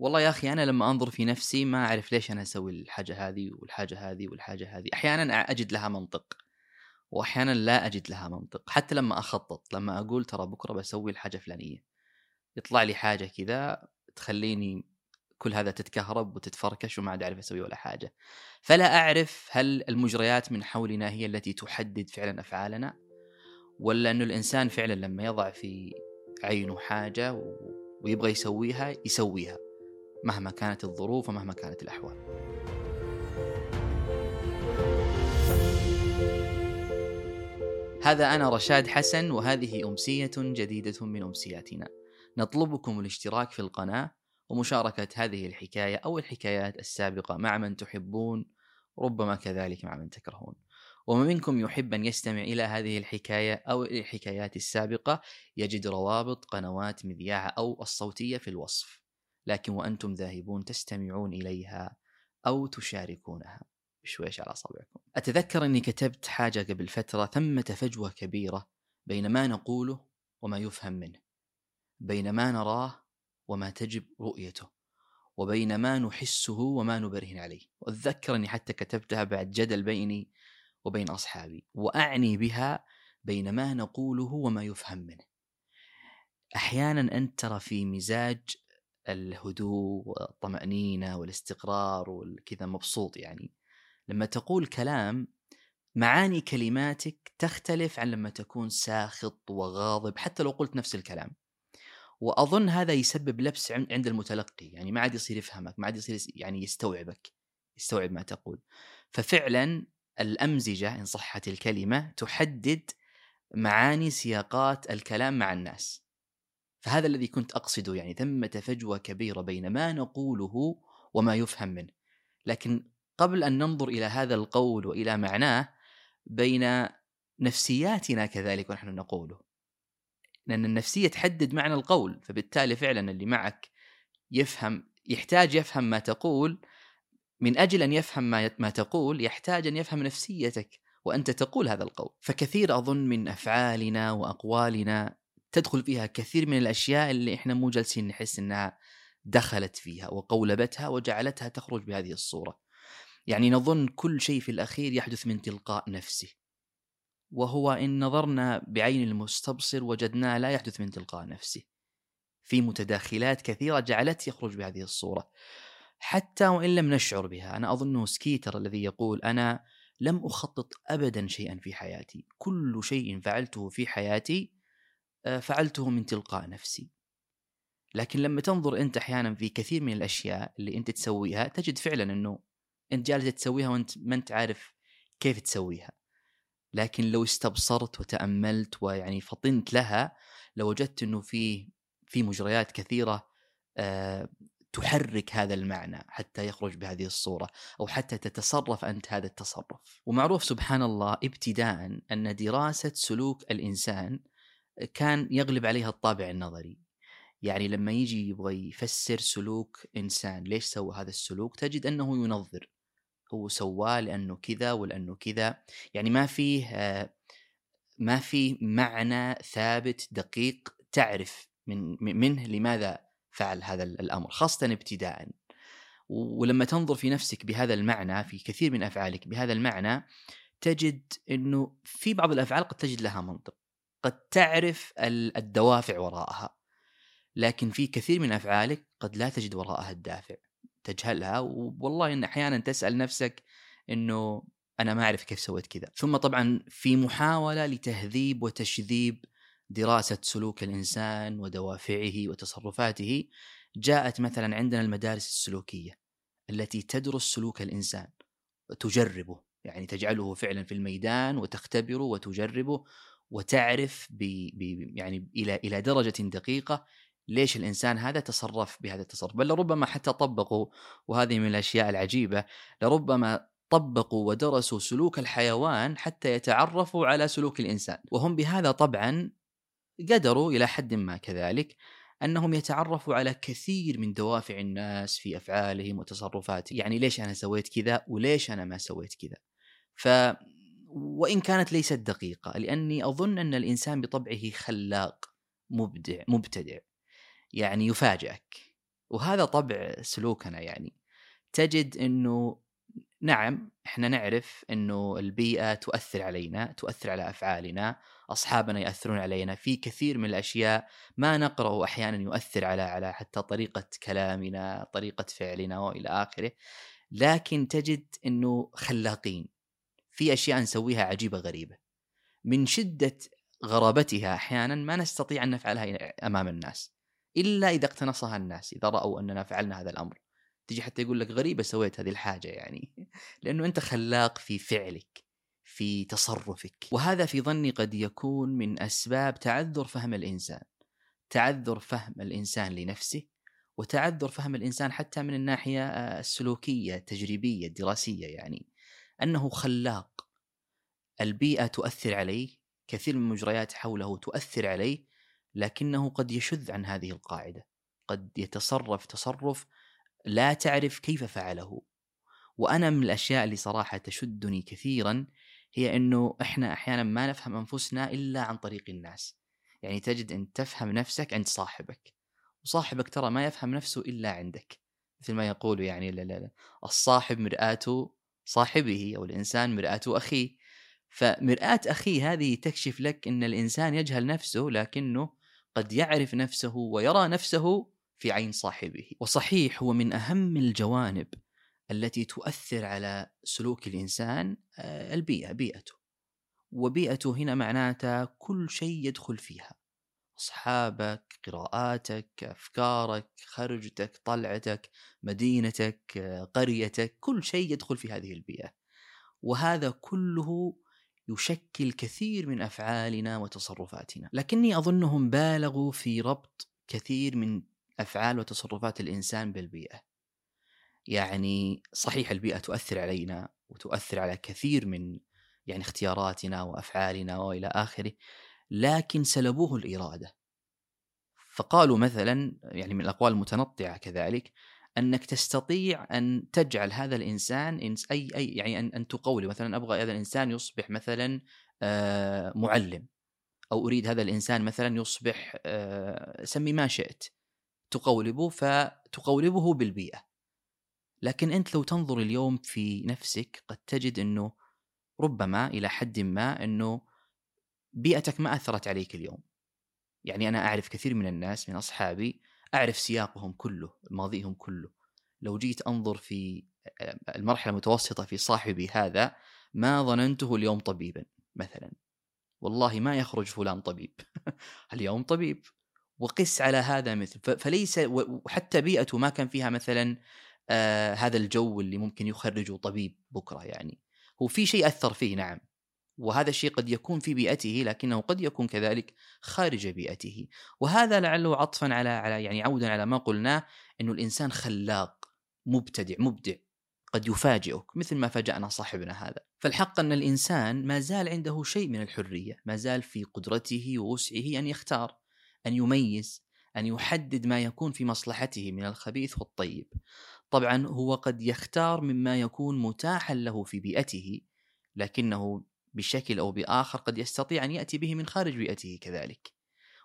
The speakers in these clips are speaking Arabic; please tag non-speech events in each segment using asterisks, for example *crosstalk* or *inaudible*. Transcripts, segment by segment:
والله يا أخي أنا لما أنظر في نفسي ما أعرف ليش أنا أسوي الحاجة هذه والحاجة هذه والحاجة هذه. أحيانا أجد لها منطق واحيانا لا أجد لها منطق. حتى لما أخطط لما أقول ترى بكرة بسوي الحاجة الفلانية يطلع لي حاجة كذا تخليني كل هذا تتكهرب وتتفركش وما عاد أعرف أسوي ولا حاجة. فلا أعرف هل المجريات من حولنا هي التي تحدد فعلا أفعالنا ولا انه الإنسان فعلا لما يضع في عينه حاجة ويبغى يسويها يسويها. مهما كانت الظروف ومهما كانت الأحوال. هذا أنا رشاد حسن وهذه أمسية جديدة من أمسياتنا. نطلبكم الاشتراك في القناة ومشاركة هذه الحكاية أو الحكايات السابقة مع من تحبون ربما كذلك مع من تكرهون. ومن منكم يحب أن يستمع إلى هذه الحكاية أو الحكايات السابقة يجد روابط قنوات مذياع أو الصوتية في الوصف. لكن وأنتم ذاهبون تستمعون إليها أو تشاركونها. بشويش على أصابعكم. أتذكر أني كتبت حاجة قبل فترة ثمة فجوة كبيرة بين ما نقوله وما يفهم منه بين ما نراه وما تجب رؤيته وبين ما نحسه وما نبرهن عليه. وأتذكر أني حتى كتبتها بعد جدل بيني وبين أصحابي وأعني بها بين ما نقوله وما يفهم منه. أحيانا أنت ترى في مزاج الهدوء والطمأنينة والاستقرار والكذا مبسوط يعني. لما تقول كلام معاني كلماتك تختلف عن لما تكون ساخط وغاضب حتى لو قلت نفس الكلام. وأظن هذا يسبب لبس عند المتلقي يعني ما عاد يصير يفهمك ما عاد يصير يعني يستوعبك يستوعب ما تقول. ففعلا الأمزجة إن صحت الكلمة تحدد معاني سياقات الكلام مع الناس. فهذا الذي كنت أقصده يعني ثمة فجوة كبيرة بين ما نقوله وما يفهم منه. لكن قبل أن ننظر إلى هذا القول وإلى معناه بين نفسياتنا كذلك ونحن نقوله. لأن النفسية تحدد معنى القول فبالتالي فعلا اللي معك يفهم يحتاج يفهم ما تقول. من أجل أن يفهم ما ما تقول يحتاج أن يفهم نفسيتك وأنت تقول هذا القول. فكثير أظن من أفعالنا وأقوالنا تدخل فيها كثير من الأشياء اللي إحنا مو جالسين نحس إنها دخلت فيها وقولبتها وجعلتها تخرج بهذه الصورة. يعني نظن كل شيء في الأخير يحدث من تلقاء نفسه وهو إن نظرنا بعين المستبصر وجدناه لا يحدث من تلقاء نفسه في متداخلات كثيرة جعلت يخرج بهذه الصورة. حتى وإن لم نشعر بها أنا اظنه سكيتر الذي يقول أنا لم أخطط ابدا شيئا في حياتي. كل شيء فعلته في حياتي فعلته من تلقاء نفسي. لكن لما تنظر أنت أحيانا في كثير من الأشياء اللي أنت تسويها تجد فعلا إنه أنت جالس تسويها وأنت ما أنت عارف كيف تسويها. لكن لو استبصرت وتأملت ويعني فطنت لها لوجدت إنه في في مجريات كثيرة آه، تحرك هذا المعنى حتى يخرج بهذه الصورة أو حتى تتصرف أنت هذا التصرف. ومعروف سبحان الله ابتداء أن دراسة سلوك الإنسان كان يغلب عليها الطابع النظري. يعني لما يجي يبغى يفسر سلوك إنسان ليش سوى هذا السلوك؟ تجد أنه ينظر. هو سواه لأنه كذا ولأنه كذا. يعني ما فيه ما في معنى ثابت دقيق تعرف من منه لماذا فعل هذا الأمر خاصة ابتداء. ولما تنظر في نفسك بهذا المعنى في كثير من أفعالك بهذا المعنى تجد إنه في بعض الأفعال قد تجد لها منطق. قد تعرف الدوافع وراءها لكن في كثير من أفعالك قد لا تجد وراءها الدافع تجهلها والله إن أحيانا تسأل نفسك إنه أنا ما أعرف كيف سويت كذا. ثم طبعا في محاولة لتهذيب وتشذيب دراسة سلوك الإنسان ودوافعه وتصرفاته جاءت مثلا عندنا المدارس السلوكية التي تدرس سلوك الإنسان تجربه يعني تجعله فعلا في الميدان وتختبره وتجربه وتعرف ب يعني إلى إلى درجة دقيقة ليش الإنسان هذا تصرف بهذا التصرف. بل لربما حتى طبقوا وهذه من الأشياء العجيبة لربما طبقوا ودرسوا سلوك الحيوان حتى يتعرفوا على سلوك الإنسان. وهم بهذا طبعا قدروا إلى حد ما كذلك أنهم يتعرفوا على كثير من دوافع الناس في أفعالهم وتصرفاتهم. يعني ليش أنا سويت كذا وليش أنا ما سويت كذا. وإن كانت ليست دقيقة لأني أظن أن الإنسان بطبعه خلاق مبدع مبتدع يعني يفاجئك. وهذا طبع سلوكنا يعني. تجد إنه نعم إحنا نعرف إنه البيئة تؤثر علينا تؤثر على أفعالنا أصحابنا ياثرون علينا. في كثير من الأشياء ما نقراه أحيانا يؤثر على على حتى طريقة كلامنا طريقة فعلنا وإلى آخره. لكن تجد إنه خلاقين. في أشياء نسويها عجيبة غريبة. من شدة غرابتها أحيانا ما نستطيع أن نفعلها أمام الناس إلا إذا اقتنصها الناس إذا رأوا أننا فعلنا هذا الأمر. تجي حتى يقول لك غريبة سويت هذه الحاجة يعني. *laughs* لأنه أنت خلاق في فعلك في تصرفك. وهذا في ظني قد يكون من أسباب تعذر فهم الإنسان. تعذر فهم الإنسان لنفسه وتعذر فهم الإنسان حتى من الناحية السلوكية التجريبية الدراسية يعني. أنه خلاق. البيئة تؤثر عليه كثير من المجريات حوله تؤثر عليه لكنه قد يشذ عن هذه القاعدة. قد يتصرف تصرف لا تعرف كيف فعله. وأنا من الأشياء اللي صراحة تشدني كثيرا هي إنه إحنا أحيانا ما نفهم أنفسنا إلا عن طريق الناس. يعني تجد أن تفهم نفسك عند صاحبك. وصاحبك ترى ما يفهم نفسه إلا عندك. مثل ما يقولوا يعني الصاحب مرآة صاحبه أو الإنسان مرآة أخيه. فمرآة اخيه هذه تكشف لك إن الإنسان يجهل نفسه لكنه قد يعرف نفسه ويرى نفسه في عين صاحبه. وصحيح هو من أهم الجوانب التي تؤثر على سلوك الإنسان آه، البيئة بيئته. وبيئته هنا معناتها كل شيء يدخل فيها. أصحابك قراءاتك أفكارك خرجتك طلعتك مدينتك قريتك كل شيء يدخل في هذه البيئة. وهذا كله يشكل كثير من أفعالنا وتصرفاتنا. لكني أظنهم بالغوا في ربط كثير من أفعال وتصرفات الإنسان بالبيئة. يعني صحيح البيئة تؤثر علينا وتؤثر على كثير من يعني اختياراتنا وأفعالنا وإلى آخره لكن سلبوه الإرادة. فقالوا مثلا يعني من الأقوال المتنطعة كذلك أنك تستطيع أن تجعل هذا الإنسان أي أي يعني أن أن تقولي مثلا أبغى هذا الإنسان يصبح مثلا آه، معلم. أو أريد هذا الإنسان مثلا يصبح آه، سمي ما شئت. تقولبه فتقولبه بالبيئة. لكن أنت لو تنظر اليوم في نفسك قد تجد إنه ربما إلى حد ما إنه بيئتك ما أثرت عليك اليوم. يعني أنا أعرف كثير من الناس من أصحابي أعرف سياقهم كله ماضيهم كله. لو جيت أنظر في المرحلة المتوسطة في صاحبي هذا ما ظننته اليوم طبيبا مثلا. والله ما يخرج فلان طبيب. *laughs* اليوم طبيب. وقس على هذا مثل. فليس وحتى بيئته ما كان فيها مثلا آه هذا الجو اللي ممكن يخرجه طبيب بكرة يعني. هو في شيء أثر فيه نعم. وهذا الشيء قد يكون في بيئته لكنه قد يكون كذلك خارج بيئته. وهذا لعله عطفا على على يعني عودا على ما قلناه إنه الإنسان خلاق مبتدع مبدع قد يفاجئك مثل ما فاجأنا صاحبنا هذا. فالحق أن الإنسان ما زال عنده شيء من الحرية ما زال في قدرته ووسعه أن يختار أن يميز أن يحدد ما يكون في مصلحته من الخبيث والطيب. طبعا هو قد يختار مما يكون متاحا له في بيئته لكنه بشكل أو بآخر قد يستطيع أن يأتي به من خارج بيئته كذلك.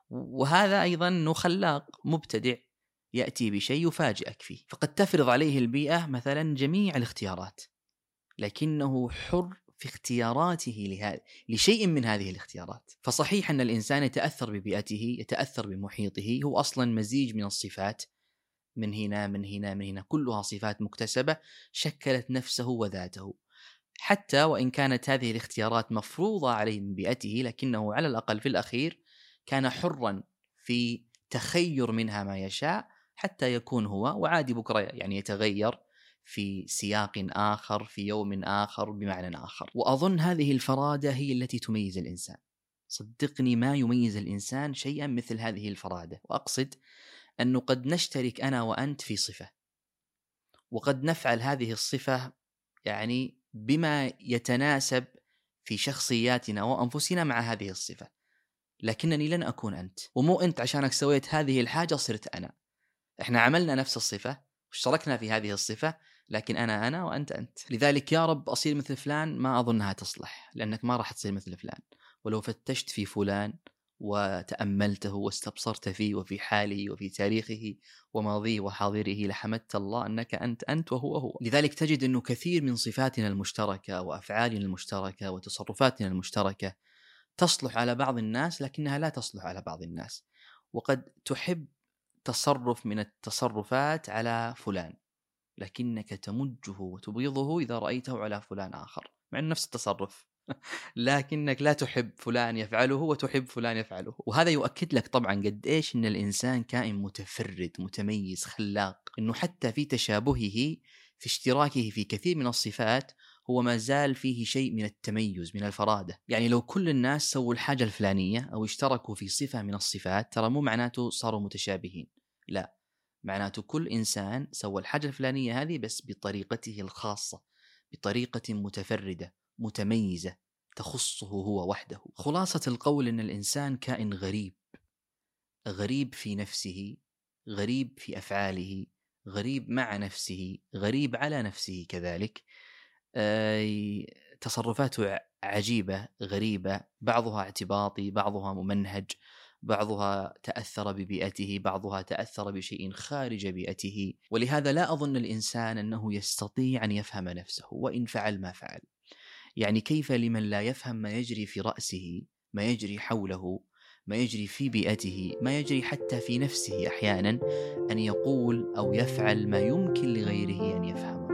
وهذا إنه خلاق مبتدع يأتي بشيء يفاجئك فيه، فقد تفرض عليه البيئة مثلا جميع الاختيارات. لكنه حر في اختياراته لهذا لشيء من هذه الاختيارات، فصحيح أن الإنسان يتأثر ببيئته، يتأثر بمحيطه، هو أصلا مزيج من الصفات من هنا من هنا من هنا كلها صفات مكتسبة شكلت نفسه وذاته حتى وإن كانت هذه الاختيارات مفروضة عليه من بيئته لكنه على الأقل في الأخير كان حرا في تخير منها ما يشاء حتى يكون هو وعادي بكرة يعني يتغير في سياق آخر في يوم آخر بمعنى آخر. وأظن هذه الفرادة هي التي تميز الإنسان. صدقني ما يميز الإنسان شيئا مثل هذه الفرادة. وأقصد أنه قد نشترك أنا وأنت في صفة. وقد نفعل هذه الصفة يعني بما يتناسب في شخصياتنا وأنفسنا مع هذه الصفة. لكنني لن أكون أنت ومو أنت عشانك سويت هذه الحاجة صرت أنا. إحنا عملنا نفس الصفة واشتركنا في هذه الصفة لكن أنا أنا وأنت أنت. لذلك يا رب أصير مثل فلان ما أظنها تصلح لأنك ما راح تصير مثل فلان. ولو فتشت في فلان وتأملته واستبصرت فيه وفي حاله وفي تاريخه وماضيه وحاضره لحمدت الله أنك أنت أنت وهو هو. لذلك تجد أنه كثير من صفاتنا المشتركة وأفعالنا المشتركة وتصرفاتنا المشتركة تصلح على بعض الناس لكنها لا تصلح على بعض الناس. وقد تحب تصرف من التصرفات على فلان لكنك تمجه وتبغضه إذا رأيته على فلان آخر مع نفس التصرف. لكنك لا تحب فلان يفعله وتحب فلان يفعله. وهذا يؤكد لك طبعا قد إيش إن الإنسان كائن متفرد متميز خلاق. إنه حتى في تشابهه في اشتراكه في كثير من الصفات هو ما زال فيه شيء من التميز من الفرادة. يعني لو كل الناس سووا الحاجة الفلانية أو اشتركوا في صفة من الصفات ترى مو معناته صاروا متشابهين. لا معناته كل إنسان سوى الحاجة الفلانية هذه بس بطريقته الخاصة بطريقة متفردة. متميزة تخصه هو وحده. خلاصة القول أن الإنسان كائن غريب غريب في نفسه غريب في أفعاله غريب مع نفسه غريب على نفسه كذلك تصرفاته عجيبة غريبة بعضها اعتباطي بعضها ممنهج بعضها تأثر ببيئته بعضها تأثر بشيء خارج بيئته. ولهذا لا أظن الإنسان أنه يستطيع أن يفهم نفسه وإن فعل ما فعل. يعني كيف لمن لا يفهم ما يجري في رأسه ما يجري حوله ما يجري في بيئته ما يجري حتى في نفسه أحيانا أن يقول أو يفعل ما يمكن لغيره أن يفهم